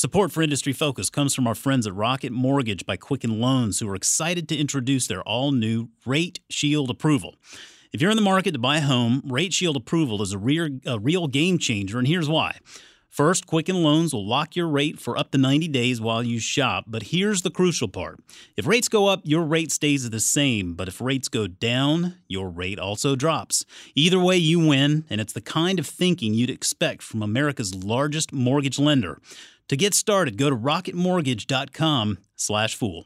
Support for Industry Focus comes from our friends at Rocket Mortgage by Quicken Loans, who are excited to introduce their all new Rate Shield approval. If you're in the market to buy a home, Rate Shield approval is a, real, a real game changer, and here's why. First, Quicken Loans will lock your rate for up to 90 days while you shop, but here's the crucial part. If rates go up, your rate stays the same, but if rates go down, your rate also drops. Either way, you win, and it's the kind of thinking you'd expect from America's largest mortgage lender. To get started, go to rocketmortgage.com/fool.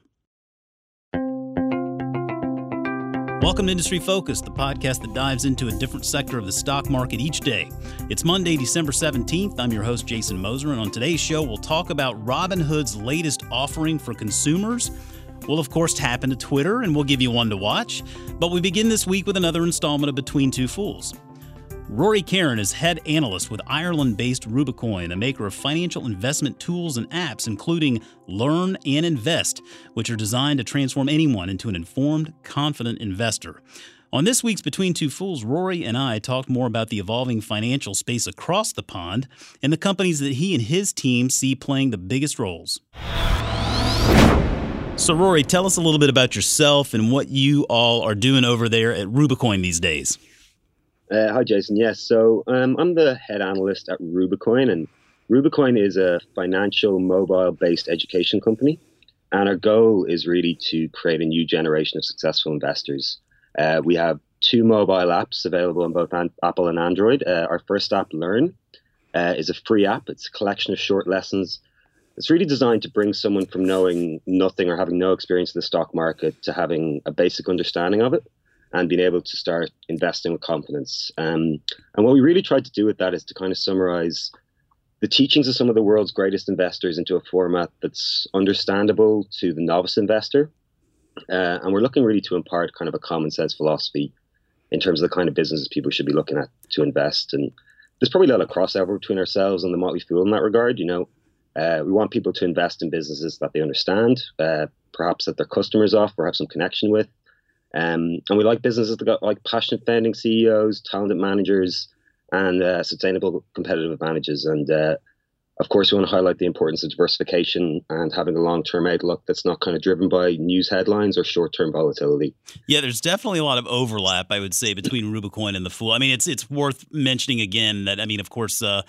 Welcome to Industry Focus, the podcast that dives into a different sector of the stock market each day. It's Monday, December 17th. I'm your host, Jason Moser, and on today's show, we'll talk about Robinhood's latest offering for consumers. We'll, of course, tap into Twitter and we'll give you one to watch. But we begin this week with another installment of Between Two Fools. Rory Carron is head analyst with Ireland based Rubicoin, a maker of financial investment tools and apps, including Learn and Invest, which are designed to transform anyone into an informed, confident investor. On this week's Between Two Fools, Rory and I talked more about the evolving financial space across the pond and the companies that he and his team see playing the biggest roles. So, Rory, tell us a little bit about yourself and what you all are doing over there at Rubicoin these days. Uh, hi, Jason. Yes, so um, I'm the head analyst at Rubicoin, and Rubicoin is a financial mobile based education company. And our goal is really to create a new generation of successful investors. Uh, we have two mobile apps available on both an- Apple and Android. Uh, our first app, Learn, uh, is a free app, it's a collection of short lessons. It's really designed to bring someone from knowing nothing or having no experience in the stock market to having a basic understanding of it and being able to start investing with confidence. Um, and what we really tried to do with that is to kind of summarize the teachings of some of the world's greatest investors into a format that's understandable to the novice investor. Uh, and we're looking really to impart kind of a common sense philosophy in terms of the kind of businesses people should be looking at to invest. And there's probably a lot of crossover between ourselves and the Motley Fool in that regard. You know, uh, we want people to invest in businesses that they understand, uh, perhaps that their customers off or have some connection with. Um, and we like businesses that got like passionate founding CEOs, talented managers, and uh, sustainable competitive advantages. And uh, of course, we want to highlight the importance of diversification and having a long term outlook that's not kind of driven by news headlines or short term volatility. Yeah, there's definitely a lot of overlap, I would say, between Rubicoin and the Fool. I mean, it's it's worth mentioning again that I mean, of course, uh,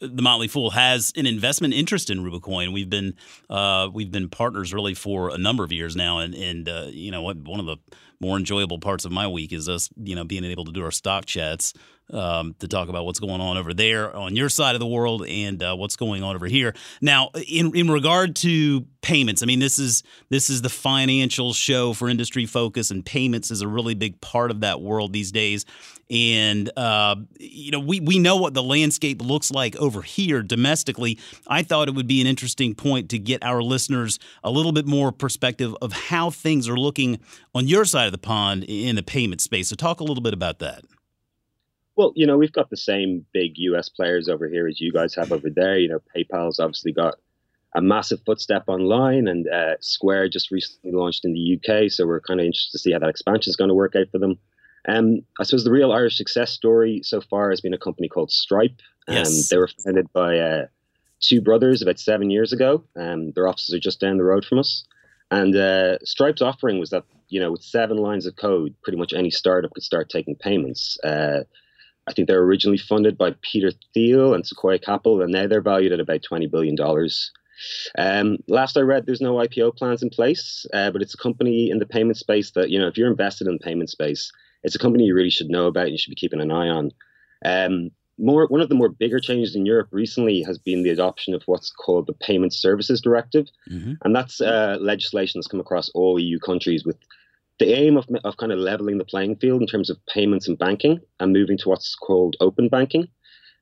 the Motley Fool has an investment interest in Rubicoin. We've been uh, we've been partners really for a number of years now, and and uh, you know one of the more enjoyable parts of my week is us, you know, being able to do our stock chats um, to talk about what's going on over there on your side of the world and uh, what's going on over here. Now, in in regard to payments, I mean, this is this is the financial show for industry focus, and payments is a really big part of that world these days. And uh, you know, we we know what the landscape looks like over here domestically. I thought it would be an interesting point to get our listeners a little bit more perspective of how things are looking on your side of the pond in the payment space. So, talk a little bit about that. Well, you know, we've got the same big US players over here as you guys have over there. You know, PayPal's obviously got a massive footstep online, and uh, Square just recently launched in the UK. So we're kind of interested to see how that expansion is going to work out for them. Um, I suppose the real Irish success story so far has been a company called Stripe. Um, yes. They were founded by uh, two brothers about seven years ago. Um, their offices are just down the road from us. And uh, Stripe's offering was that, you know, with seven lines of code, pretty much any startup could start taking payments. Uh, I think they were originally funded by Peter Thiel and Sequoia Capital, and now they're valued at about $20 billion. Um, last I read, there's no IPO plans in place, uh, but it's a company in the payment space that, you know, if you're invested in the payment space, it's a company you really should know about and you should be keeping an eye on. Um, more, one of the more bigger changes in Europe recently has been the adoption of what's called the Payment Services Directive, mm-hmm. and that's uh, legislation that's come across all EU countries with the aim of, of kind of leveling the playing field in terms of payments and banking and moving to what's called open banking.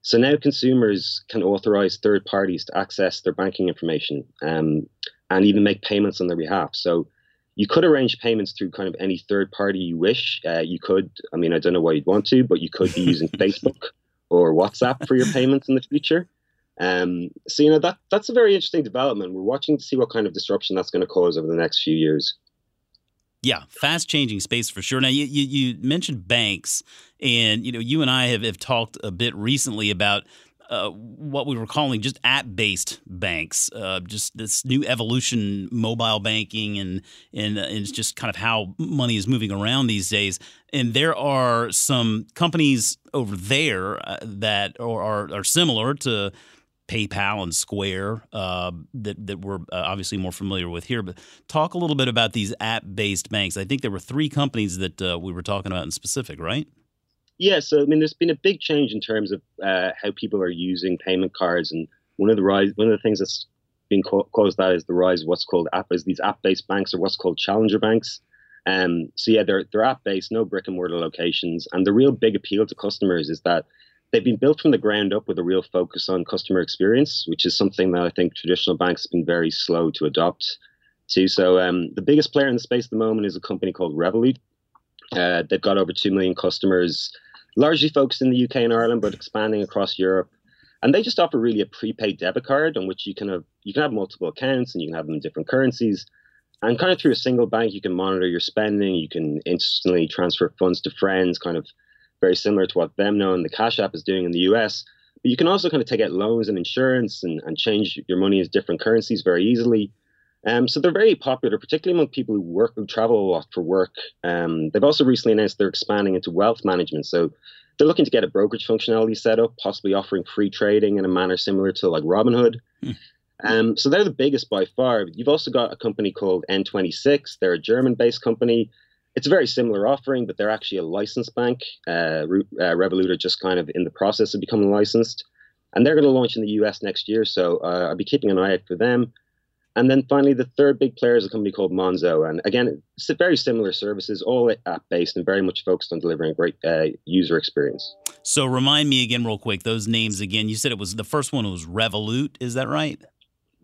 So now consumers can authorize third parties to access their banking information um, and even make payments on their behalf. So you could arrange payments through kind of any third party you wish. Uh, you could, I mean, I don't know why you'd want to, but you could be using Facebook or WhatsApp for your payments in the future. Um, so you know that that's a very interesting development. We're watching to see what kind of disruption that's going to cause over the next few years. Yeah, fast changing space for sure. Now you, you, you mentioned banks, and you know you and I have, have talked a bit recently about uh, what we were calling just app-based banks, uh, just this new evolution, mobile banking, and, and and it's just kind of how money is moving around these days. And there are some companies over there uh, that are, are, are similar to PayPal and Square uh, that that we're uh, obviously more familiar with here. But talk a little bit about these app-based banks. I think there were three companies that uh, we were talking about in specific, right? Yeah. So I mean, there's been a big change in terms of uh, how people are using payment cards, and one of the rise, one of the things that's been caused that is the rise of what's called app is these app-based banks or what's called challenger banks. Um, so yeah, they're they're app-based, no brick and mortar locations, and the real big appeal to customers is that they've been built from the ground up with a real focus on customer experience, which is something that I think traditional banks have been very slow to adopt to. So um, the biggest player in the space at the moment is a company called Revolut. Uh, they've got over 2 million customers, largely focused in the UK and Ireland, but expanding across Europe. And they just offer really a prepaid debit card on which you can have you can have multiple accounts and you can have them in different currencies. And kind of through a single bank, you can monitor your spending. You can instantly transfer funds to friends, kind of very similar to what Venmo and the Cash App is doing in the US. But you can also kind of take out loans and insurance and, and change your money as different currencies very easily. Um, so they're very popular, particularly among people who work who travel a lot for work. Um, they've also recently announced they're expanding into wealth management. So they're looking to get a brokerage functionality set up, possibly offering free trading in a manner similar to like Robinhood. Hmm. Um, so they're the biggest by far. You've also got a company called N26. They're a German-based company it's a very similar offering, but they're actually a licensed bank. Uh, uh, Revolut are just kind of in the process of becoming licensed, and they're going to launch in the US next year. So uh, I'll be keeping an eye out for them. And then finally, the third big player is a company called Monzo, and again, it's very similar services, all app based and very much focused on delivering a great uh, user experience. So remind me again, real quick, those names again. You said it was the first one was Revolut. Is that right?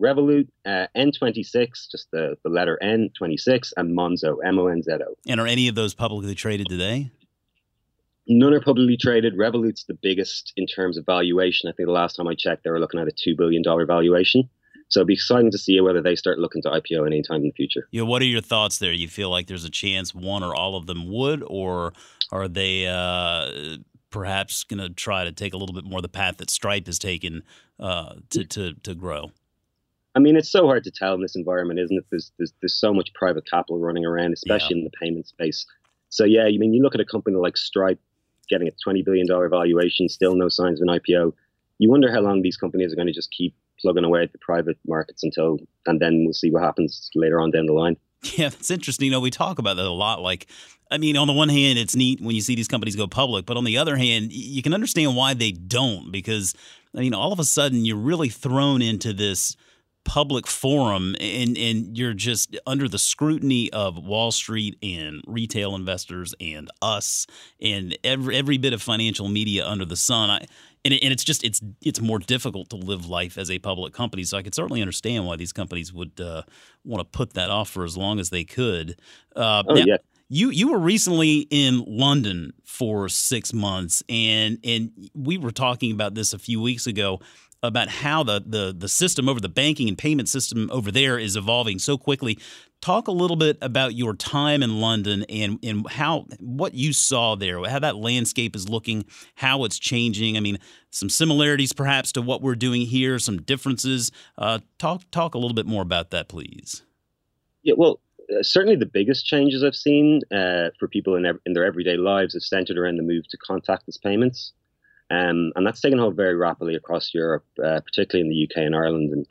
Revolut, uh, N26, just the, the letter N26, and Monzo, M O N Z O. And are any of those publicly traded today? None are publicly traded. Revolut's the biggest in terms of valuation. I think the last time I checked, they were looking at a $2 billion valuation. So it'll be exciting to see whether they start looking to IPO anytime in the future. Yeah, what are your thoughts there? You feel like there's a chance one or all of them would, or are they uh, perhaps going to try to take a little bit more the path that Stripe has taken uh, to, to, to grow? I mean, it's so hard to tell in this environment, isn't it? There's there's, there's so much private capital running around, especially yeah. in the payment space. So yeah, I mean, you look at a company like Stripe getting a twenty billion dollar valuation, still no signs of an IPO. You wonder how long these companies are going to just keep plugging away at the private markets until, and then we'll see what happens later on down the line. Yeah, that's interesting. You know, we talk about that a lot. Like, I mean, on the one hand, it's neat when you see these companies go public, but on the other hand, you can understand why they don't because, I mean, all of a sudden you're really thrown into this public forum and and you're just under the scrutiny of Wall Street and retail investors and us and every every bit of financial media under the sun. I, and, it, and it's just it's it's more difficult to live life as a public company. So I could certainly understand why these companies would uh, want to put that off for as long as they could. Uh, oh now, yeah. You you were recently in London for six months, and and we were talking about this a few weeks ago about how the, the the system over the banking and payment system over there is evolving so quickly. Talk a little bit about your time in London and and how what you saw there, how that landscape is looking, how it's changing. I mean, some similarities perhaps to what we're doing here, some differences. Uh, talk talk a little bit more about that, please. Yeah, well, uh, certainly the biggest changes I've seen uh, for people in, in their everyday lives is centered around the move to contactless payments. Um, and that's taken hold very rapidly across Europe, uh, particularly in the UK and Ireland. And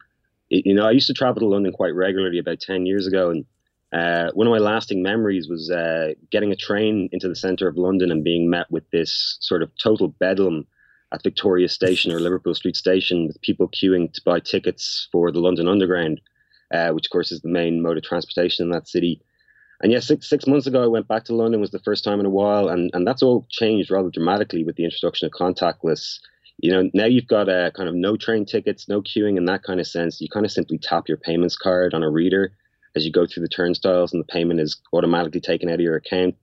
you know, I used to travel to London quite regularly about ten years ago, and uh, one of my lasting memories was uh, getting a train into the centre of London and being met with this sort of total bedlam at Victoria Station or Liverpool Street Station, with people queuing to buy tickets for the London Underground, uh, which of course is the main mode of transportation in that city. And yeah, six six months ago, I went back to London. Was the first time in a while, and and that's all changed rather dramatically with the introduction of contactless. You know, now you've got a kind of no train tickets, no queuing in that kind of sense. You kind of simply tap your payments card on a reader as you go through the turnstiles, and the payment is automatically taken out of your account,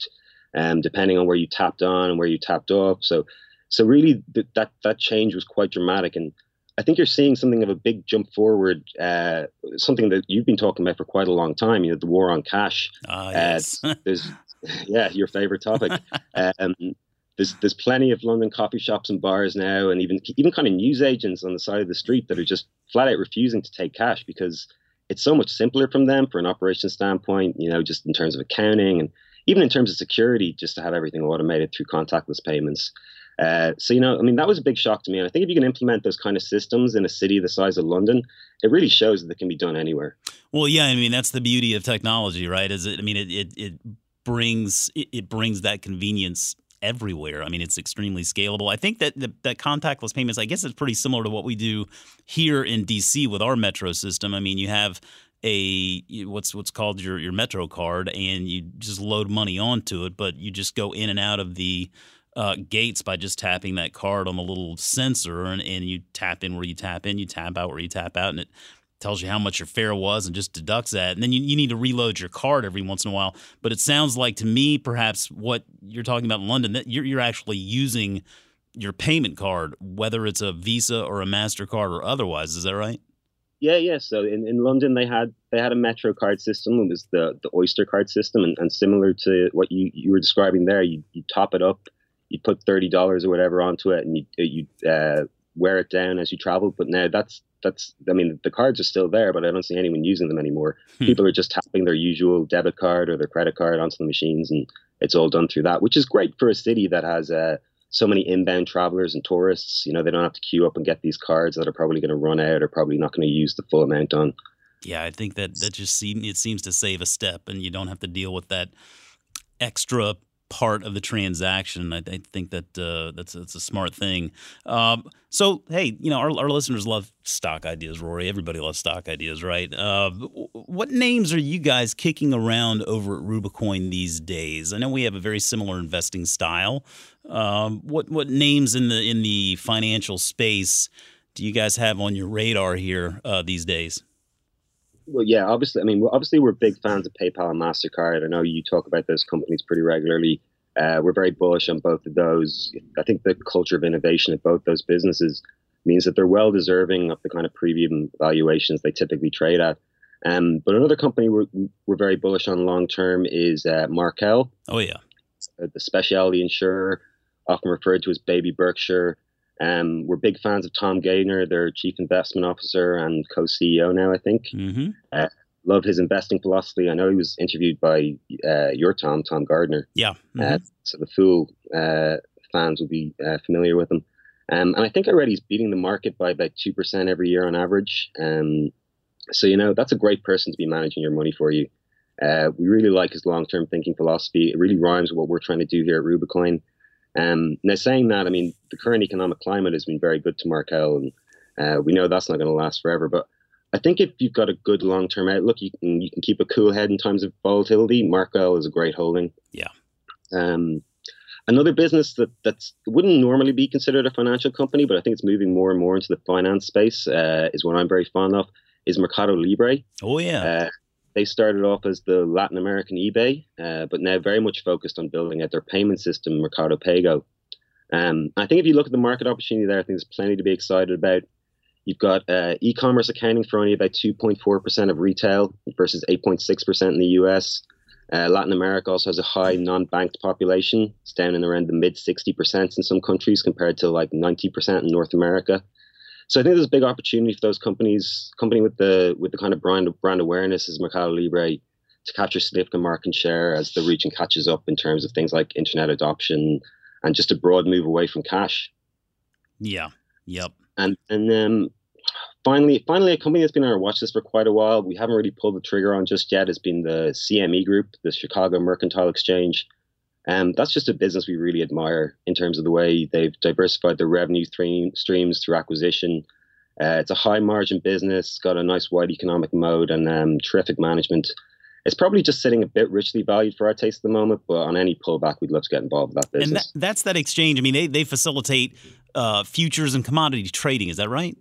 um, depending on where you tapped on and where you tapped off. So, so really, th- that that change was quite dramatic, and I think you're seeing something of a big jump forward, uh, something that you've been talking about for quite a long time. You know, the war on cash. Ah, yes. Uh, there's, yeah, your favorite topic. um, there's there's plenty of London coffee shops and bars now, and even even kind of news agents on the side of the street that are just flat out refusing to take cash because it's so much simpler from them for an operation standpoint. You know, just in terms of accounting and even in terms of security, just to have everything automated through contactless payments. Uh, so you know, I mean, that was a big shock to me. And I think if you can implement those kind of systems in a city the size of London, it really shows that it can be done anywhere. Well, yeah, I mean, that's the beauty of technology, right? Is it? I mean, it it, it brings it, it brings that convenience everywhere. I mean, it's extremely scalable. I think that the, that contactless payments, I guess, it's pretty similar to what we do here in DC with our metro system. I mean, you have a what's what's called your your metro card, and you just load money onto it, but you just go in and out of the uh, gates by just tapping that card on the little sensor, and, and you tap in where you tap in, you tap out where you tap out, and it tells you how much your fare was and just deducts that. And then you, you need to reload your card every once in a while. But it sounds like to me, perhaps what you're talking about in London, that you're, you're actually using your payment card, whether it's a Visa or a Mastercard or otherwise. Is that right? Yeah, yeah. So in, in London, they had they had a Metro card system. It was the the Oyster card system, and, and similar to what you, you were describing there, you you top it up, you put thirty dollars or whatever onto it, and you you uh, wear it down as you travel. But now that's that's I mean the cards are still there, but I don't see anyone using them anymore. Hmm. People are just tapping their usual debit card or their credit card onto the machines, and it's all done through that, which is great for a city that has uh, so many inbound travelers and tourists. You know, they don't have to queue up and get these cards that are probably going to run out or probably not going to use the full amount on. Yeah, I think that that just seems it seems to save a step, and you don't have to deal with that extra part of the transaction. I, I think that uh, that's that's a smart thing. Um, so hey, you know our, our listeners love stock ideas, Rory. Everybody loves stock ideas, right? Uh, what names are you guys kicking around over at Rubicoin these days? I know we have a very similar investing style. Um, what what names in the in the financial space do you guys have on your radar here uh, these days? Well, yeah, obviously, I mean, obviously, we're big fans of PayPal and Mastercard. I know you talk about those companies pretty regularly. Uh, we're very bullish on both of those. I think the culture of innovation at both those businesses means that they're well deserving of the kind of premium valuations they typically trade at. Um, but another company we're, we're very bullish on long term is uh, Markel. Oh yeah, uh, the specialty insurer, often referred to as Baby Berkshire. Um, we're big fans of Tom Gayner, their chief investment officer and co-CEO now, I think. Mm-hmm. Uh, love his investing philosophy. I know he was interviewed by uh, your Tom, Tom Gardner. Yeah. Uh, mm-hmm. Uh, so the Fool uh, fans will be uh, familiar with him. Um, and I think already he's beating the market by about 2% every year on average. Um, so, you know, that's a great person to be managing your money for you. Uh, we really like his long term thinking philosophy. It really rhymes with what we're trying to do here at Rubicoin. Um, now, saying that, I mean, the current economic climate has been very good to Markel, and uh, we know that's not going to last forever. But I think if you've got a good long term outlook, you can you can keep a cool head in times of volatility. Markel is a great holding. Yeah. Um, another business that that's wouldn't normally be considered a financial company, but I think it's moving more and more into the finance space. Uh, is what I'm very fond of. Is Mercado Libre. Oh yeah. Uh, they started off as the Latin American eBay, uh, but now very much focused on building out their payment system, Mercado Pago. Um, I think if you look at the market opportunity there, I think there's plenty to be excited about. You've got uh, e-commerce accounting for only about 2.4% of retail versus 8.6% in the US. Uh, Latin America also has a high non-banked population. It's down in around the mid 60% in some countries compared to like 90% in North America. So I think there's a big opportunity for those companies, company with the with the kind of brand brand awareness as Mercado Libre, to capture significant market share as the region catches up in terms of things like internet adoption and just a broad move away from cash. Yeah. Yep. And and then finally, finally, a company that's been on our watch list for quite a while. We haven't really pulled the trigger on just yet. Has been the CME Group, the Chicago Mercantile Exchange. And that's just a business we really admire in terms of the way they've diversified their revenue stream, streams through acquisition. Uh, it's a high margin business, got a nice wide economic moat, and um, terrific management. It's probably just sitting a bit richly valued for our taste at the moment, but on any pullback, we'd love to get involved with that business. And that, that's that exchange. I mean, they, they facilitate uh, futures and commodity trading. Is that right?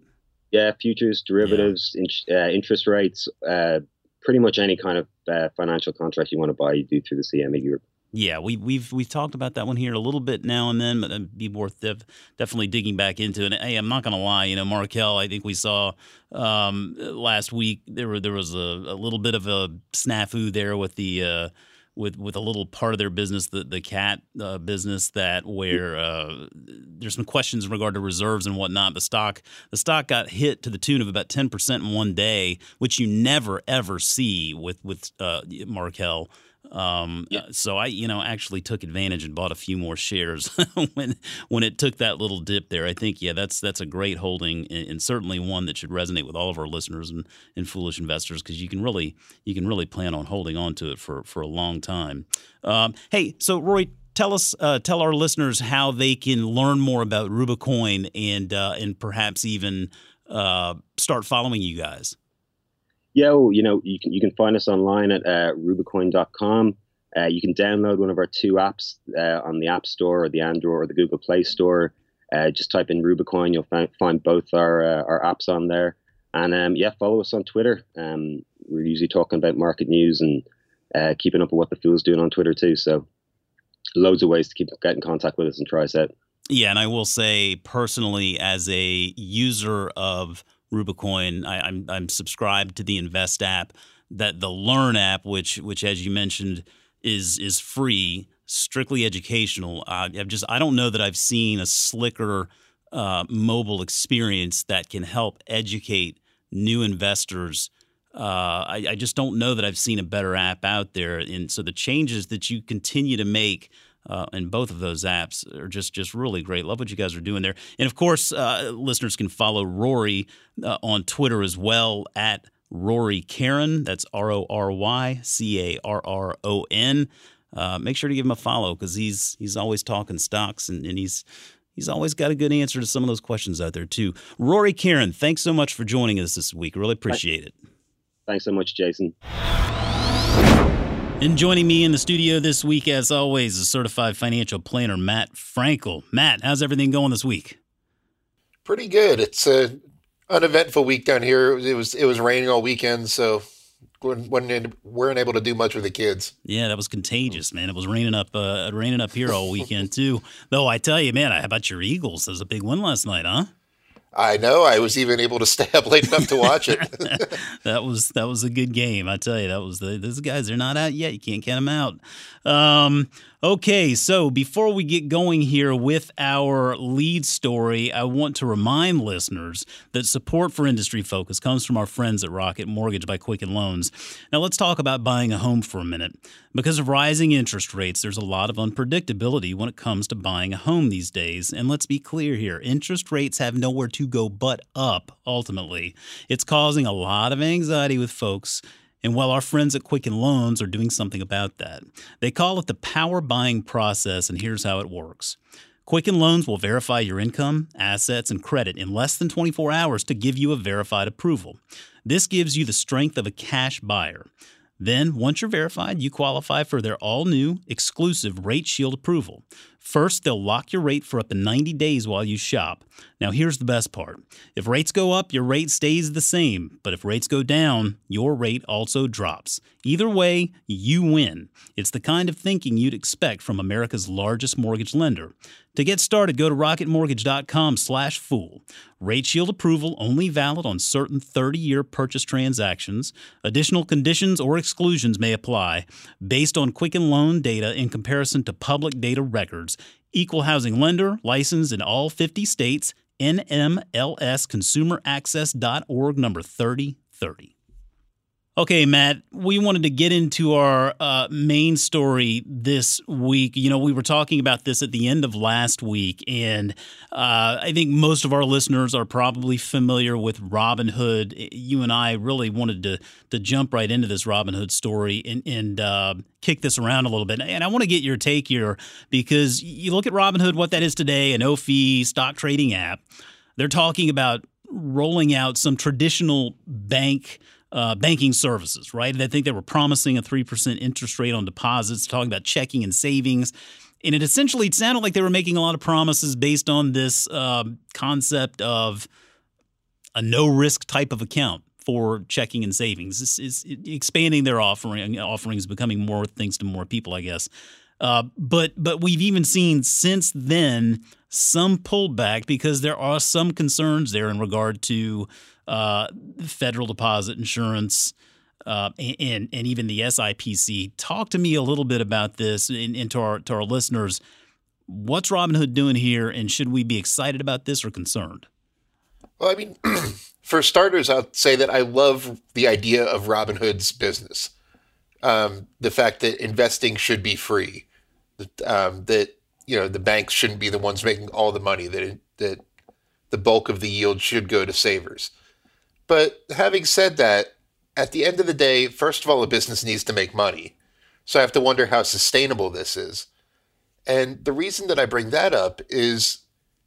Yeah, futures, derivatives, yeah. in, uh, interest rates, uh, pretty much any kind of uh, financial contract you want to buy, you do through the CME Group. Yeah, we, we've we've talked about that one here a little bit now and then, but it'd be worth def- definitely digging back into it. Hey, I'm not going to lie, you know, Markel. I think we saw um, last week there were there was a, a, little bit of a snafu there with the uh, with with a little part of their business, the the cat uh, business, that where uh, there's some questions in regard to reserves and whatnot. The stock the stock got hit to the tune of about ten percent in one day, which you never ever see with with uh, Markel. Um, yeah. So I, you know, actually took advantage and bought a few more shares when when it took that little dip there. I think, yeah, that's that's a great holding and, and certainly one that should resonate with all of our listeners and, and foolish investors because you can really you can really plan on holding on to it for for a long time. Um, hey, so Roy, tell us uh, tell our listeners how they can learn more about Rubicoin and uh, and perhaps even uh, start following you guys yeah, well, you know, you can you can find us online at uh, rubicoin.com. Uh, you can download one of our two apps uh, on the App Store or the Android or the Google Play Store. Uh, just type in Rubicoin, you'll find, find both our uh, our apps on there. And um, yeah, follow us on Twitter. Um, we're usually talking about market news and uh, keeping up with what the fool's doing on Twitter too. So loads of ways to keep get in contact with us and try us out. Yeah, and I will say personally, as a user of Rubicoin. I, am I'm, I'm subscribed to the Invest app. That the Learn app, which which as you mentioned is is free, strictly educational. Uh, I've just I don't know that I've seen a slicker uh, mobile experience that can help educate new investors. Uh, I, I, just don't know that I've seen a better app out there. And so the changes that you continue to make uh, and both of those apps are just just really great. Love what you guys are doing there. And of course, uh, listeners can follow Rory uh, on Twitter as well at Rory Carron. That's R O R Y C A R R O N. Uh, make sure to give him a follow because he's he's always talking stocks and, and he's he's always got a good answer to some of those questions out there too. Rory Carron, thanks so much for joining us this week. Really appreciate it. Thanks so much, Jason. And joining me in the studio this week, as always, is certified financial planner Matt Frankel. Matt, how's everything going this week? Pretty good. It's a uneventful week down here. It was it was raining all weekend, so weren't, weren't able to do much with the kids. Yeah, that was contagious, man. It was raining up uh, raining up here all weekend too. Though I tell you, man, how about your Eagles? That was a big win last night, huh? I know. I was even able to stay up late enough to watch it. that was that was a good game. I tell you, that was the those guys. They're not out yet. You can't count them out. Um, Okay, so before we get going here with our lead story, I want to remind listeners that support for Industry Focus comes from our friends at Rocket Mortgage by Quicken Loans. Now, let's talk about buying a home for a minute. Because of rising interest rates, there's a lot of unpredictability when it comes to buying a home these days. And let's be clear here interest rates have nowhere to go but up, ultimately. It's causing a lot of anxiety with folks and while our friends at Quicken Loans are doing something about that, they call it the power buying process, and here's how it works. Quicken Loans will verify your income, assets, and credit in less than 24 hours to give you a verified approval. This gives you the strength of a cash buyer. Then, once you're verified, you qualify for their all new exclusive Rate Shield approval. First, they'll lock your rate for up to 90 days while you shop. Now, here's the best part if rates go up, your rate stays the same, but if rates go down, your rate also drops. Either way, you win. It's the kind of thinking you'd expect from America's largest mortgage lender. To get started, go to rocketmortgage.com/fool. Rate Shield approval only valid on certain 30-year purchase transactions. Additional conditions or exclusions may apply based on Quicken Loan data in comparison to public data records. Equal housing lender, licensed in all 50 states. NMLSconsumeraccess.org number 3030. Okay, Matt, we wanted to get into our uh, main story this week. You know, we were talking about this at the end of last week, and uh, I think most of our listeners are probably familiar with Robinhood. You and I really wanted to to jump right into this Robinhood story and, and uh, kick this around a little bit. And I want to get your take here because you look at Robinhood, what that is today, a no fee stock trading app. They're talking about rolling out some traditional bank uh, banking services, right? I think they were promising a 3% interest rate on deposits, talking about checking and savings. And it essentially sounded like they were making a lot of promises based on this uh, concept of a no risk type of account for checking and savings. This is expanding their offering offerings, becoming more things to more people, I guess. Uh, but but we've even seen since then some pullback because there are some concerns there in regard to uh, federal deposit insurance. uh, and and even the SIPC. Talk to me a little bit about this and, and to our to our listeners. What's Robinhood doing here, and should we be excited about this or concerned? Well, I mean, for starters, I'll say that I love the idea of Robinhood's business. Um, the fact that investing should be free, that, um, that you know the banks shouldn't be the ones making all the money, that that the bulk of the yield should go to savers. But having said that, at the end of the day, first of all, a business needs to make money. So I have to wonder how sustainable this is. And the reason that I bring that up is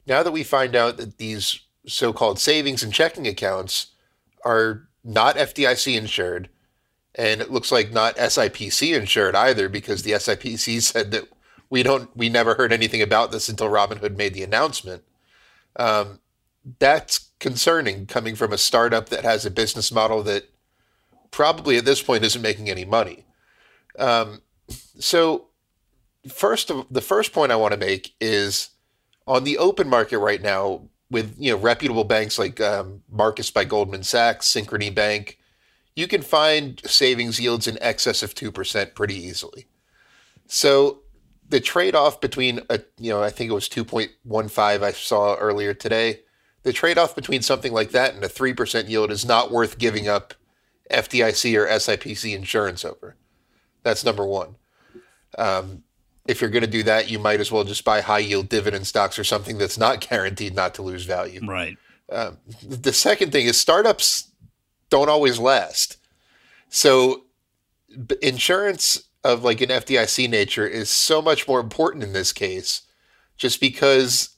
now that we find out that these so called savings and checking accounts are not FDIC insured, and it looks like not SIPC insured either because the SIPC said that we don't we never heard anything about this until Robinhood made the announcement. Um, that's concerning coming from a startup that has a business model that probably at this point isn't making any money. Um, so first of the first point I want to make is on the open market right now with you know reputable banks like um, Marcus by Goldman Sachs, Synchrony Bank, you can find savings yields in excess of two percent pretty easily. So the trade-off between a you know I think it was two point one five I saw earlier today. The trade-off between something like that and a three percent yield is not worth giving up FDIC or SIPC insurance over. That's number one. Um, if you're going to do that, you might as well just buy high yield dividend stocks or something that's not guaranteed not to lose value. Right. Um, the second thing is startups don't always last. So insurance of like an FDIC nature is so much more important in this case, just because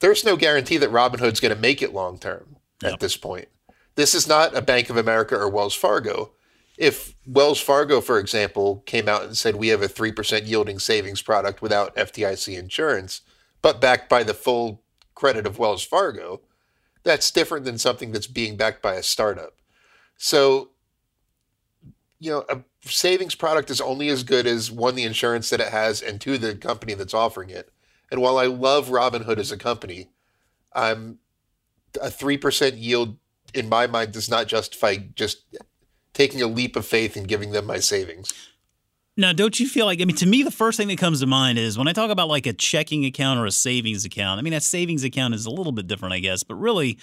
there's no guarantee that Robinhood's going to make it long term at this point. This is not a Bank of America or Wells Fargo if Wells Fargo, for example, came out and said we have a 3% yielding savings product without FDIC insurance, but backed by the full credit of Wells Fargo, that's different than something that's being backed by a startup. So, you know, a savings product is only as good as one, the insurance that it has, and two, the company that's offering it. And while I love Robinhood as a company, I'm a 3% yield in my mind does not justify just taking a leap of faith and giving them my savings. Now, don't you feel like, I mean, to me, the first thing that comes to mind is when I talk about like a checking account or a savings account, I mean, a savings account is a little bit different, I guess, but really,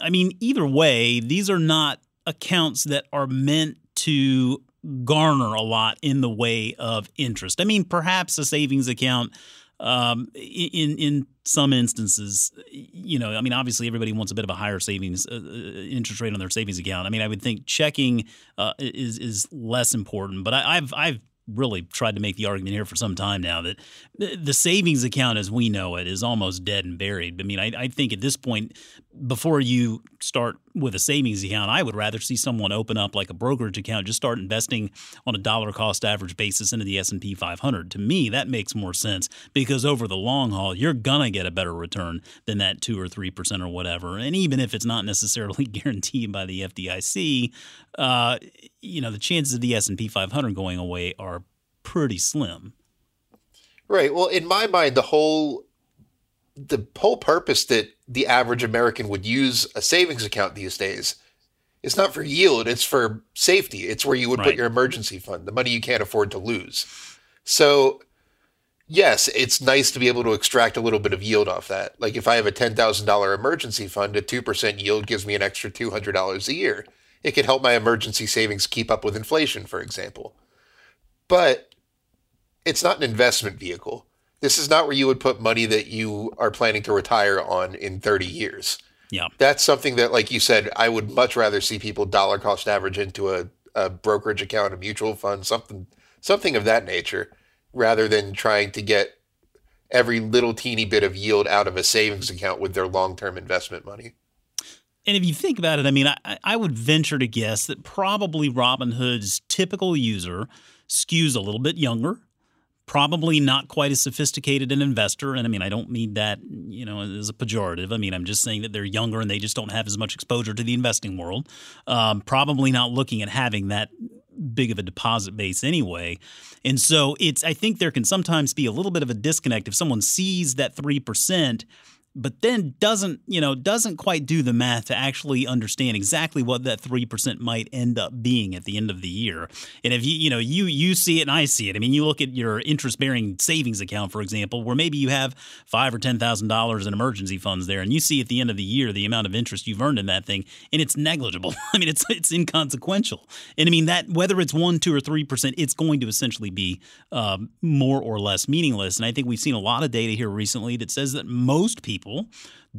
I mean, either way, these are not accounts that are meant to garner a lot in the way of interest. I mean, perhaps a savings account um, in in some instances, you know, I mean, obviously everybody wants a bit of a higher savings uh, uh, interest rate on their savings account. I mean, I would think checking uh, is is less important, but I, I've I've really tried to make the argument here for some time now that the savings account as we know it is almost dead and buried. I mean, I, I, think at this point, before you start with a savings account, I would rather see someone open up like a brokerage account, just start investing on a dollar cost average basis into the S&P 500. To me, that makes more sense because over the long haul, you're going to get a better return than that 2 or 3% or whatever. And even if it's not necessarily guaranteed by the FDIC, uh, you know, the chances of the S&P 500 going away are pretty slim. Right. Well, in my mind, the whole the whole purpose that the average American would use a savings account these days is not for yield, it's for safety. It's where you would right. put your emergency fund, the money you can't afford to lose. So, yes, it's nice to be able to extract a little bit of yield off that. Like if I have a $10,000 emergency fund, a 2% yield gives me an extra $200 a year. It could help my emergency savings keep up with inflation, for example. But it's not an investment vehicle. This is not where you would put money that you are planning to retire on in 30 years. Yeah. That's something that, like you said, I would much rather see people dollar cost average into a, a brokerage account, a mutual fund, something something of that nature, rather than trying to get every little teeny bit of yield out of a savings account with their long term investment money. And if you think about it, I mean, I, I would venture to guess that probably Robinhood's typical user skews a little bit younger probably not quite as sophisticated an investor. And I mean, I don't mean that, you know, as a pejorative. I mean, I'm just saying that they're younger and they just don't have as much exposure to the investing world. Um, probably not looking at having that big of a deposit base anyway. And so it's, I think there can sometimes be a little bit of a disconnect if someone sees that 3% but then doesn't you know doesn't quite do the math to actually understand exactly what that three percent might end up being at the end of the year. And if you you know you you see it and I see it. I mean, you look at your interest bearing savings account, for example, where maybe you have five or ten thousand dollars in emergency funds there, and you see at the end of the year the amount of interest you've earned in that thing, and it's negligible. I mean, it's it's inconsequential. And I mean that whether it's one, two, or three percent, it's going to essentially be um, more or less meaningless. And I think we've seen a lot of data here recently that says that most people people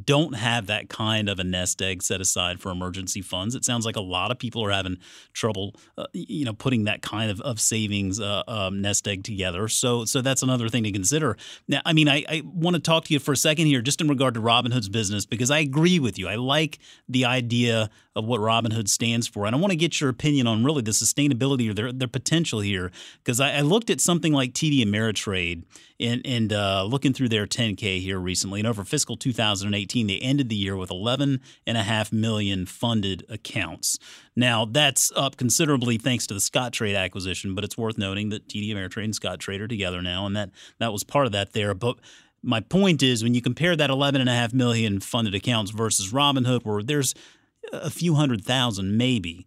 don't have that kind of a nest egg set aside for emergency funds. It sounds like a lot of people are having trouble, uh, you know, putting that kind of, of savings uh, um, nest egg together. So, so that's another thing to consider. Now, I mean, I, I want to talk to you for a second here, just in regard to Robinhood's business, because I agree with you. I like the idea of what Robinhood stands for, and I want to get your opinion on really the sustainability or their their potential here, because I, I looked at something like TD Ameritrade and and uh, looking through their 10K here recently, and over fiscal 2018, they ended the year with 11.5 million funded accounts. Now that's up considerably thanks to the Scottrade acquisition, but it's worth noting that TD Ameritrade and Scottrade are together now, and that that was part of that there. But my point is, when you compare that 11.5 million funded accounts versus Robinhood, where there's a few hundred thousand maybe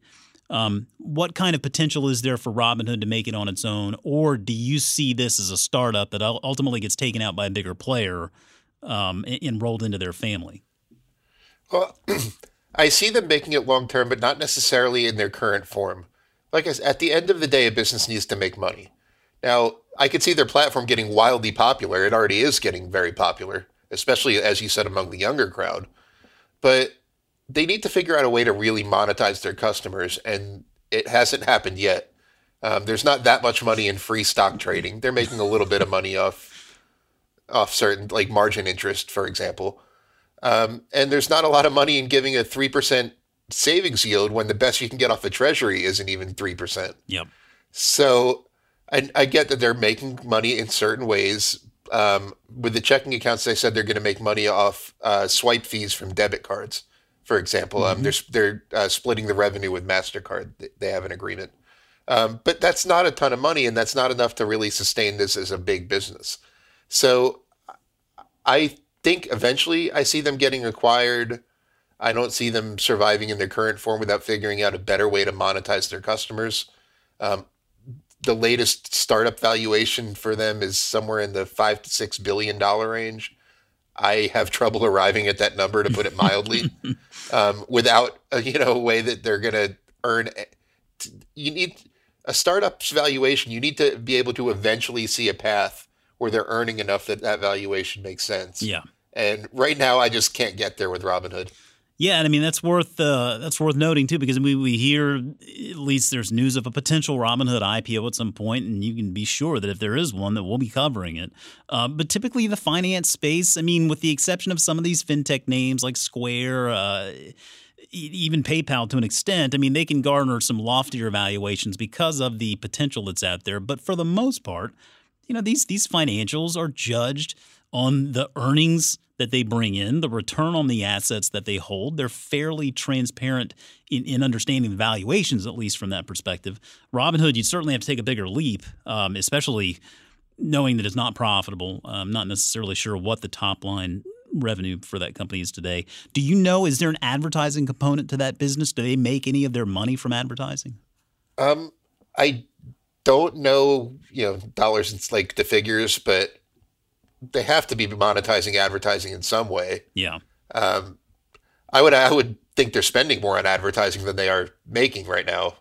um, what kind of potential is there for Robinhood to make it on its own, or do you see this as a startup that ultimately gets taken out by a bigger player um, and rolled into their family? Well, I see them making it long term, but not necessarily in their current form. Like I said, at the end of the day, a business needs to make money. Now, I could see their platform getting wildly popular. It already is getting very popular, especially as you said among the younger crowd. But they need to figure out a way to really monetize their customers, and it hasn't happened yet. Um, there's not that much money in free stock trading. They're making a little bit of money off off certain like margin interest, for example. Um, and there's not a lot of money in giving a three percent savings yield when the best you can get off the treasury isn't even three percent. Yep. So I, I, get that they're making money in certain ways. Um, with the checking accounts, they said they're going to make money off uh, swipe fees from debit cards for example. Um, mm-hmm. Um, they're they're uh, splitting the revenue with Mastercard. They have an agreement, um, but that's not a ton of money, and that's not enough to really sustain this as a big business. So, I think eventually I see them getting acquired. I don't see them surviving in their current form without figuring out a better way to monetize their customers. Um, the latest startup valuation for them is somewhere in the five to six billion dollar range. I have trouble arriving at that number, to put it mildly, um, without a, uh, you know a way that they're going to earn. You need a startup's valuation. You need to be able to eventually see a path where they're earning enough that that valuation makes sense. Yeah. And right now, I just can't get there with Robinhood. Yeah, and I mean that's worth uh, that's worth noting too because we, we hear at least there's news of a potential Robinhood IPO at some point, and you can be sure that if there is one, that we'll be covering it. Uh, but typically, the finance space, I mean, with the exception of some of these fintech names like Square. Uh, even PayPal to an extent, I mean, they can garner some loftier valuations because of the potential that's out there. But for the most part, you know, these these financials are judged on the earnings that they bring in, the return on the assets that they hold. They're fairly transparent in, in understanding the valuations, at least from that perspective. Robinhood, you'd certainly have to take a bigger leap, um, especially knowing that it's not profitable. I'm not necessarily sure what the top line revenue for that company is today. Do you know, is there an advertising component to that business? Do they make any of their money from advertising? Um, I don't know, you know, dollars and like the figures, but they have to be monetizing advertising in some way. Yeah. Um, I would I would think they're spending more on advertising than they are making right now.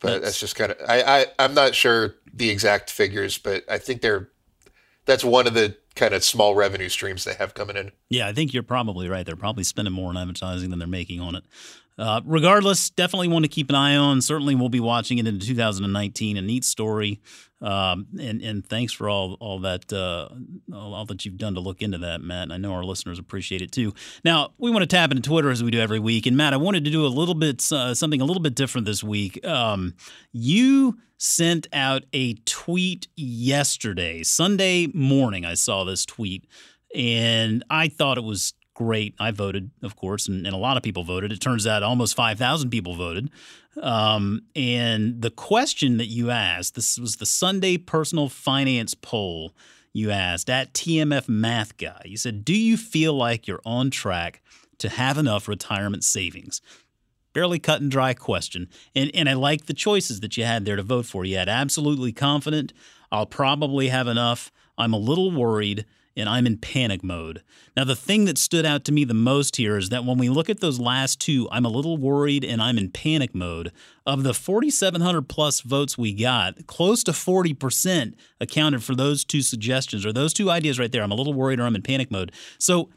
But that's, that's just kind of I, I I'm not sure the exact figures, but I think they're that's one of the kind of small revenue streams they have coming in. Yeah, I think you're probably right. They're probably spending more on advertising than they're making on it. Uh, regardless, definitely one to keep an eye on. Certainly, we'll be watching it into 2019. A neat story, um, and and thanks for all all that uh, all that you've done to look into that, Matt. And I know our listeners appreciate it too. Now, we want to tap into Twitter as we do every week. And Matt, I wanted to do a little bit uh, something a little bit different this week. Um, you sent out a tweet yesterday, Sunday morning. I saw this tweet, and I thought it was great. I voted, of course, and, and, a lot of people voted. It turns out almost 5,000 people voted. Um, and the question that you asked, this was the Sunday personal finance poll. you asked at TMF Math Guy, you said, Do you feel like you're on track to have enough retirement savings? Fairly cut and dry question. And, and I like the choices that you had there to vote for. You had absolutely confident, I'll probably have enough. I'm a little worried and I'm in panic mode. Now, the thing that stood out to me the most here is that when we look at those last two, I'm a little worried and I'm in panic mode. Of the 4,700 plus votes we got, close to 40% accounted for those two suggestions or those two ideas right there. I'm a little worried or I'm in panic mode. So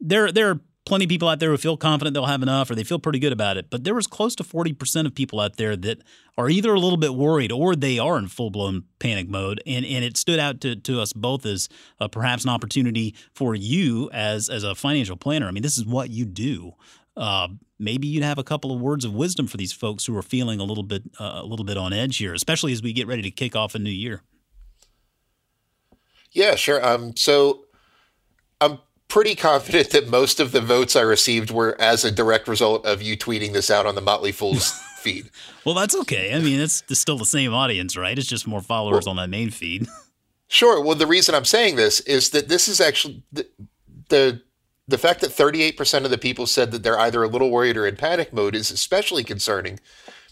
there, there are plenty of people out there who feel confident they'll have enough or they feel pretty good about it. But there was close to 40% of people out there that are either a little bit worried or they are in full blown panic mode. And, and it stood out to, to us both as uh, perhaps an opportunity for you as, as a financial planner. I mean, this is what you do. Uh, maybe you'd have a couple of words of wisdom for these folks who are feeling a little bit uh, a little bit on edge here, especially as we get ready to kick off a new year. Yeah, sure. Um, so I'm pretty confident that most of the votes I received were as a direct result of you tweeting this out on the Motley Fool's feed. Well, that's okay. I mean, it's, it's, still the same audience, right? It's just more followers well, on that main feed. Sure. Well, the reason I'm saying this is that this is actually the the, the fact that 38% of the people said that they're either a little worried or in panic mode is especially concerning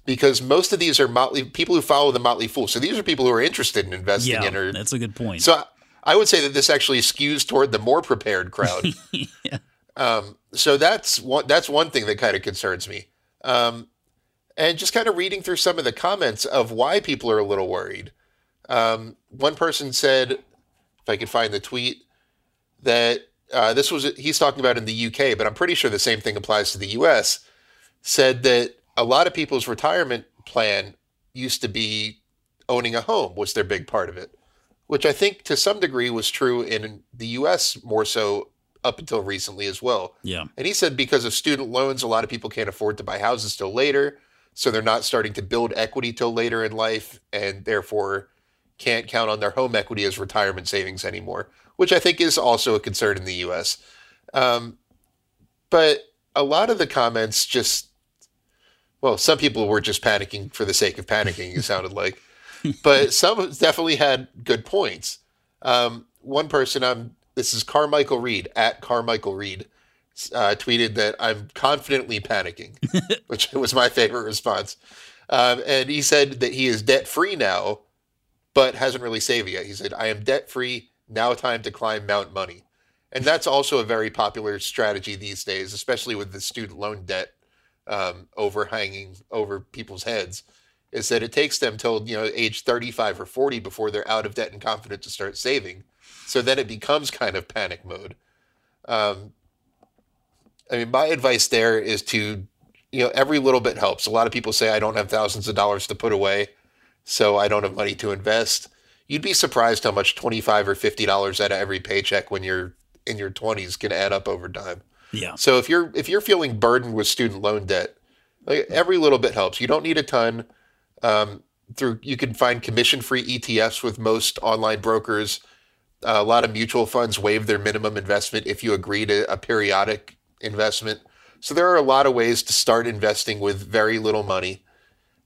because most of these are Motley people who follow the Motley Fool. So these are people who are interested in investing yeah, in or that's a good point. So I would say that this actually skews toward the more prepared crowd. yeah. um, so that's one that's one thing that kind of concerns me. Um, and just kind of reading through some of the comments of why people are a little worried. Um, one person said, if I could find the tweet, that uh, this was he's talking about in the UK, but I'm pretty sure the same thing applies to the US. Said that a lot of people's retirement plan used to be owning a home was their big part of it which I think to some degree was true in the US more so up until recently as well. Yeah. And he said because of student loans, a lot of people can't afford to buy houses till later. So they're not starting to build equity till later in life and therefore can't count on their home equity as retirement savings anymore, which I think is also a concern in the US. Um, but a lot of the comments just, well, some people were just panicking for the sake of panicking, it sounded like but some definitely had good points. Um, one person, I'm this is Carmichael Reed at Carmichael Reed, uh, tweeted that I'm confidently panicking, which was my favorite response. Um, and he said that he is debt free now, but hasn't really saved yet. He said, "I am debt free now. Time to climb Mount Money," and that's also a very popular strategy these days, especially with the student loan debt um, overhanging over people's heads is that it takes them till you know age 35 or 40 before they're out of debt and confident to start saving. So then it becomes kind of panic mode. Um, i mean my advice there is to you know every little bit helps. A lot of people say i don't have thousands of dollars to put away so i don't have money to invest. You'd be surprised how much 25 or 50 dollars out of every paycheck when you're in your 20s can add up over time. Yeah. So if you're if you're feeling burdened with student loan debt like every little bit helps. You don't need a ton um, through you can find commission-free ETFs with most online brokers. Uh, a lot of mutual funds waive their minimum investment if you agree to a periodic investment. So there are a lot of ways to start investing with very little money.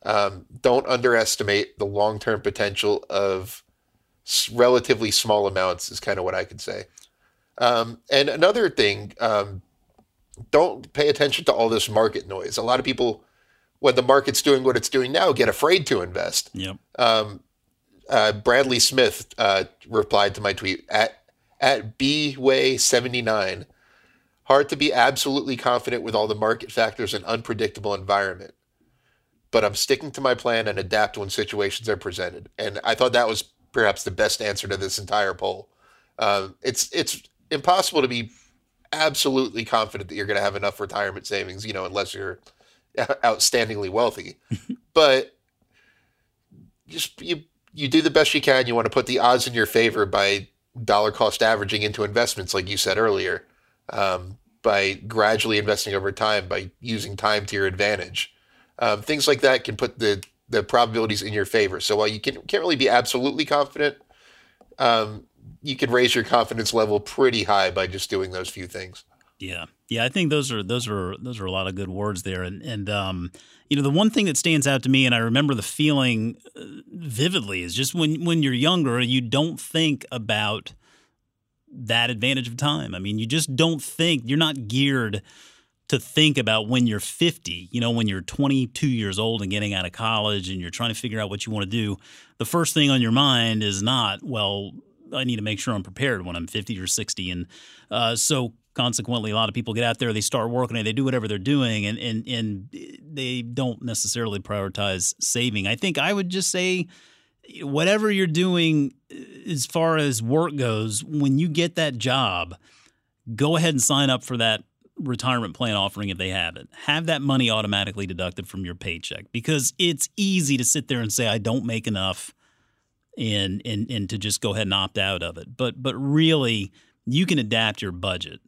Um, don't underestimate the long-term potential of relatively small amounts. Is kind of what I could say. Um, and another thing, um, don't pay attention to all this market noise. A lot of people when the market's doing what it's doing now, get afraid to invest. Yep. Um, uh, Bradley Smith uh, replied to my tweet at at bway seventy nine. Hard to be absolutely confident with all the market factors and unpredictable environment, but I'm sticking to my plan and adapt when situations are presented. And I thought that was perhaps the best answer to this entire poll. Um, it's it's impossible to be absolutely confident that you're going to have enough retirement savings, you know, unless you're outstandingly wealthy, but just you you do the best you can. You want to put the odds in your favor by dollar cost averaging into investments, like you said earlier, um, by gradually investing over time, by using time to your advantage. Um, things like that can put the the probabilities in your favor. So while you can, can't really be absolutely confident, um, you can raise your confidence level pretty high by just doing those few things. Yeah, yeah, I think those are those are those are a lot of good words there, and and um, you know the one thing that stands out to me, and I remember the feeling uh, vividly, is just when when you're younger, you don't think about that advantage of time. I mean, you just don't think you're not geared to think about when you're 50, you know, when you're 22 years old and getting out of college and you're trying to figure out what you want to do. The first thing on your mind is not, well, I need to make sure I'm prepared when I'm 50 or 60. And uh, so consequently, a lot of people get out there, they start working, and they do whatever they're doing, and, and, and they don't necessarily prioritize saving. I think I would just say, whatever you're doing uh, as far as work goes, when you get that job, go ahead and sign up for that retirement plan offering if they have it. Have that money automatically deducted from your paycheck because it's easy to sit there and say I don't make enough and and and to just go ahead and opt out of it. But but really you can adapt your budget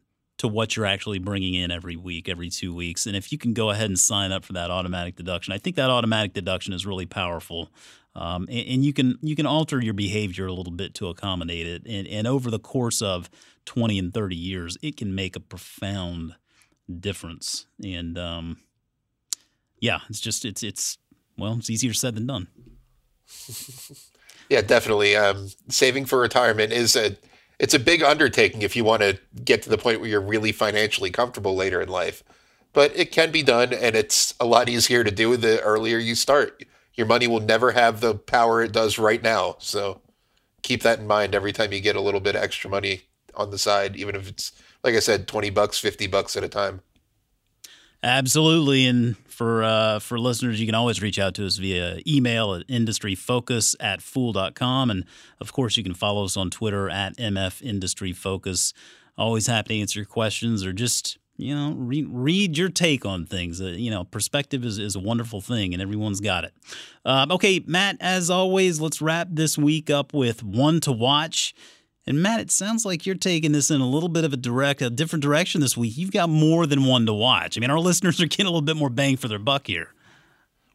to what you're actually bringing in every week, every 2 weeks. And if you can go ahead and sign up for that automatic deduction, I think that automatic deduction is really powerful. Um, and, and, you can you can alter your behavior a little bit to accommodate it. And, and over the course of 20 and 30 years, it can make a profound difference. And um, yeah, it's just it's it's well, it's easier said than done. yeah, definitely. Um, saving for retirement is a it's a big undertaking if you want to get to the point where you're really financially comfortable later in life. But it can be done, and it's a lot easier to do the earlier you start. Your money will never have the power it does right now. So keep that in mind every time you get a little bit of extra money on the side, even if it's like I said, 20 bucks, 50 bucks at a time. Absolutely. And for uh, for listeners, you can always reach out to us via email at industryfocus at fool.com. And of course, you can follow us on Twitter at MF Industry Focus. Always happy to answer your questions or just, you know, re- read your take on things. Uh, you know, perspective is, is a wonderful thing and everyone's got it. Uh, okay, Matt, as always, let's wrap this week up with one to watch. And Matt, it sounds like you're taking this in a little bit of a direct, a different direction this week. You've got more than one to watch. I mean, our listeners are getting a little bit more bang for their buck here.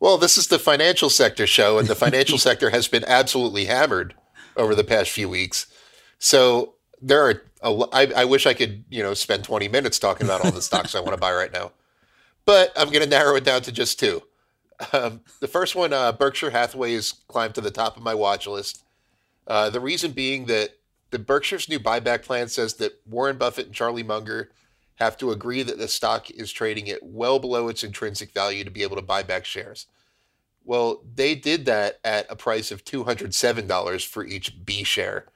Well, this is the financial sector show, and the financial sector has been absolutely hammered over the past few weeks. So there are. A, I, I wish I could, you know, spend 20 minutes talking about all the stocks I want to buy right now, but I'm going to narrow it down to just two. Um, the first one, uh, Berkshire Hathaway, has climbed to the top of my watch list. Uh, the reason being that the Berkshire's new buyback plan says that Warren Buffett and Charlie Munger have to agree that the stock is trading at well below its intrinsic value to be able to buy back shares. Well, they did that at a price of $207 for each B share.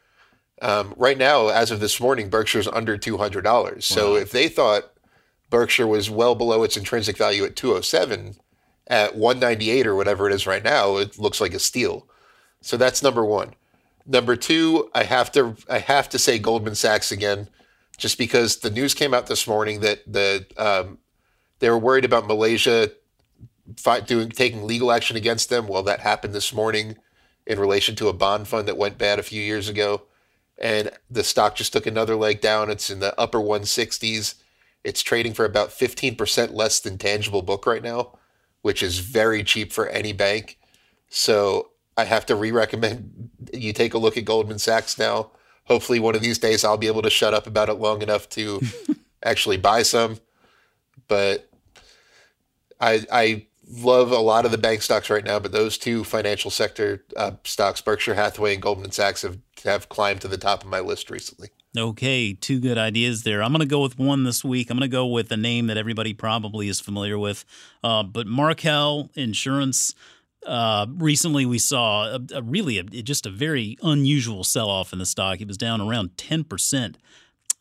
Um, right now, as of this morning, Berkshire's under $200. Wow. So if they thought Berkshire was well below its intrinsic value at 207 at 198 or whatever it is right now, it looks like a steal. So that's number one. Number two, I have to I have to say Goldman Sachs again, just because the news came out this morning that the um, they were worried about Malaysia doing taking legal action against them. Well, that happened this morning in relation to a bond fund that went bad a few years ago, and the stock just took another leg down. It's in the upper 160s. It's trading for about 15% less than tangible book right now, which is very cheap for any bank. So I have to re-recommend you take a look at Goldman Sachs now. Hopefully, one of these days I'll be able to shut up about it long enough to actually buy some. But I I love a lot of the bank stocks right now, but those two financial sector uh, stocks, Berkshire Hathaway and Goldman Sachs, have have climbed to the top of my list recently. Okay, two good ideas there. I'm going to go with one this week. I'm going to go with a name that everybody probably is familiar with, uh, but Markel Insurance. Uh, recently, we saw a, a really a, just a very unusual sell off in the stock. It was down around ten percent.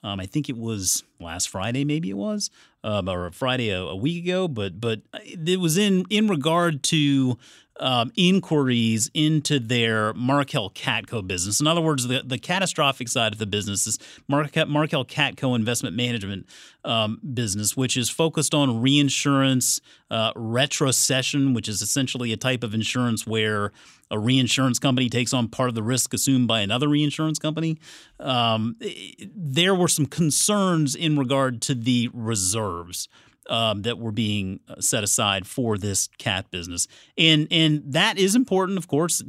Um, I think it was last Friday, maybe it was, uh, or Friday a, a, week ago. But but it was in in regard to um, inquiries into their Markel Catco business. In other words, the, the catastrophic side of the business is Markel, Markel Catco Investment Management um, business, which is focused on reinsurance, uh, retrocession, which is essentially a type of insurance where a reinsurance company takes on part of the risk assumed by another reinsurance company. Um, there were some concerns in regard to the reserves um, that were being uh, set aside for this cat business, and and that is important, of course.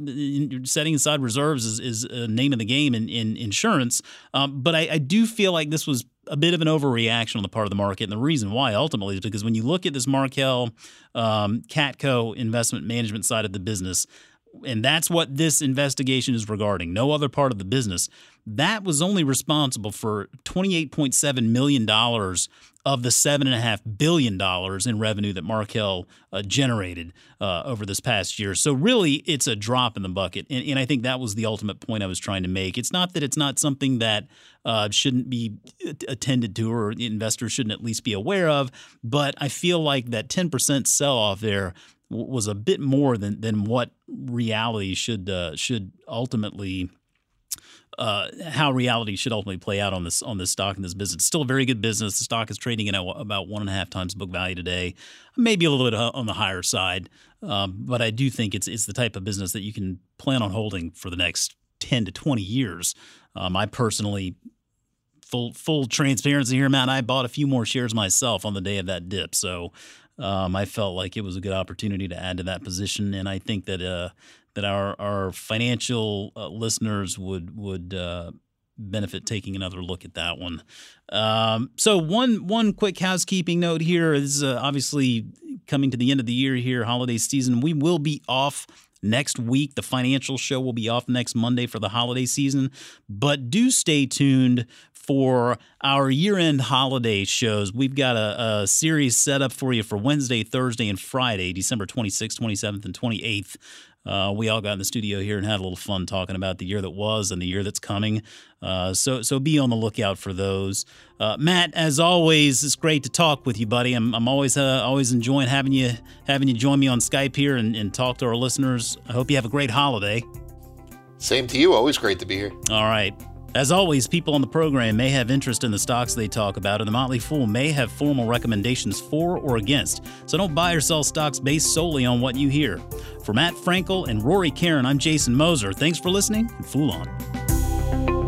Setting aside reserves is, is a name of the game in, in insurance, um, but I, I do feel like this was a bit of an overreaction on the part of the market. And the reason why ultimately is because when you look at this Markel um, Catco investment management side of the business, and that's what this investigation is regarding, no other part of the business, that was only responsible for $28.7 million of the $7.5 billion in revenue that Markel uh, generated uh, over this past year. So, really, it's a drop in the bucket. And, and, I think that was the ultimate point I was trying to make. It's not that it's not something that uh, shouldn't be attended to or investors shouldn't at least be aware of, but I feel like that 10% sell off there was a bit more than, than what reality should uh, should ultimately uh, how reality should ultimately play out on this on this stock and this business. It's still a very good business. The stock is trading at about one and a half times book value today, maybe a little bit on the higher side, um, but I do think it's it's the type of business that you can plan on holding for the next ten to twenty years. Um, I personally. Full, full transparency here, Matt. I bought a few more shares myself on the day of that dip, so um, I felt like it was a good opportunity to add to that position, and I think that uh, that our our financial uh, listeners would would uh, benefit taking another look at that one. Um, so one one quick housekeeping note here is uh, obviously coming to the end of the year here, holiday season. We will be off next week. The financial show will be off next Monday for the holiday season, but do stay tuned for our year end holiday shows. We've got a, a, series set up for you for Wednesday, Thursday, and Friday, December 26th, 27th, and 28th. Uh, we all got in the studio here and had a little fun talking about the year that was and the year that's coming. Uh, so so be on the lookout for those. Uh, Matt, as always, it's great to talk with you, buddy. I'm, I'm always uh, always enjoying having you having you join me on Skype here and, and talk to our listeners. I hope you have a great holiday. Same to you. Always great to be here. All right. As always, people on the program may have interest in the stocks they talk about, and the Motley Fool may have formal recommendations for or against, so don't buy or sell stocks based solely on what you hear. For Matt Frankel and Rory Carron, I'm Jason Moser. Thanks for listening and Fool On.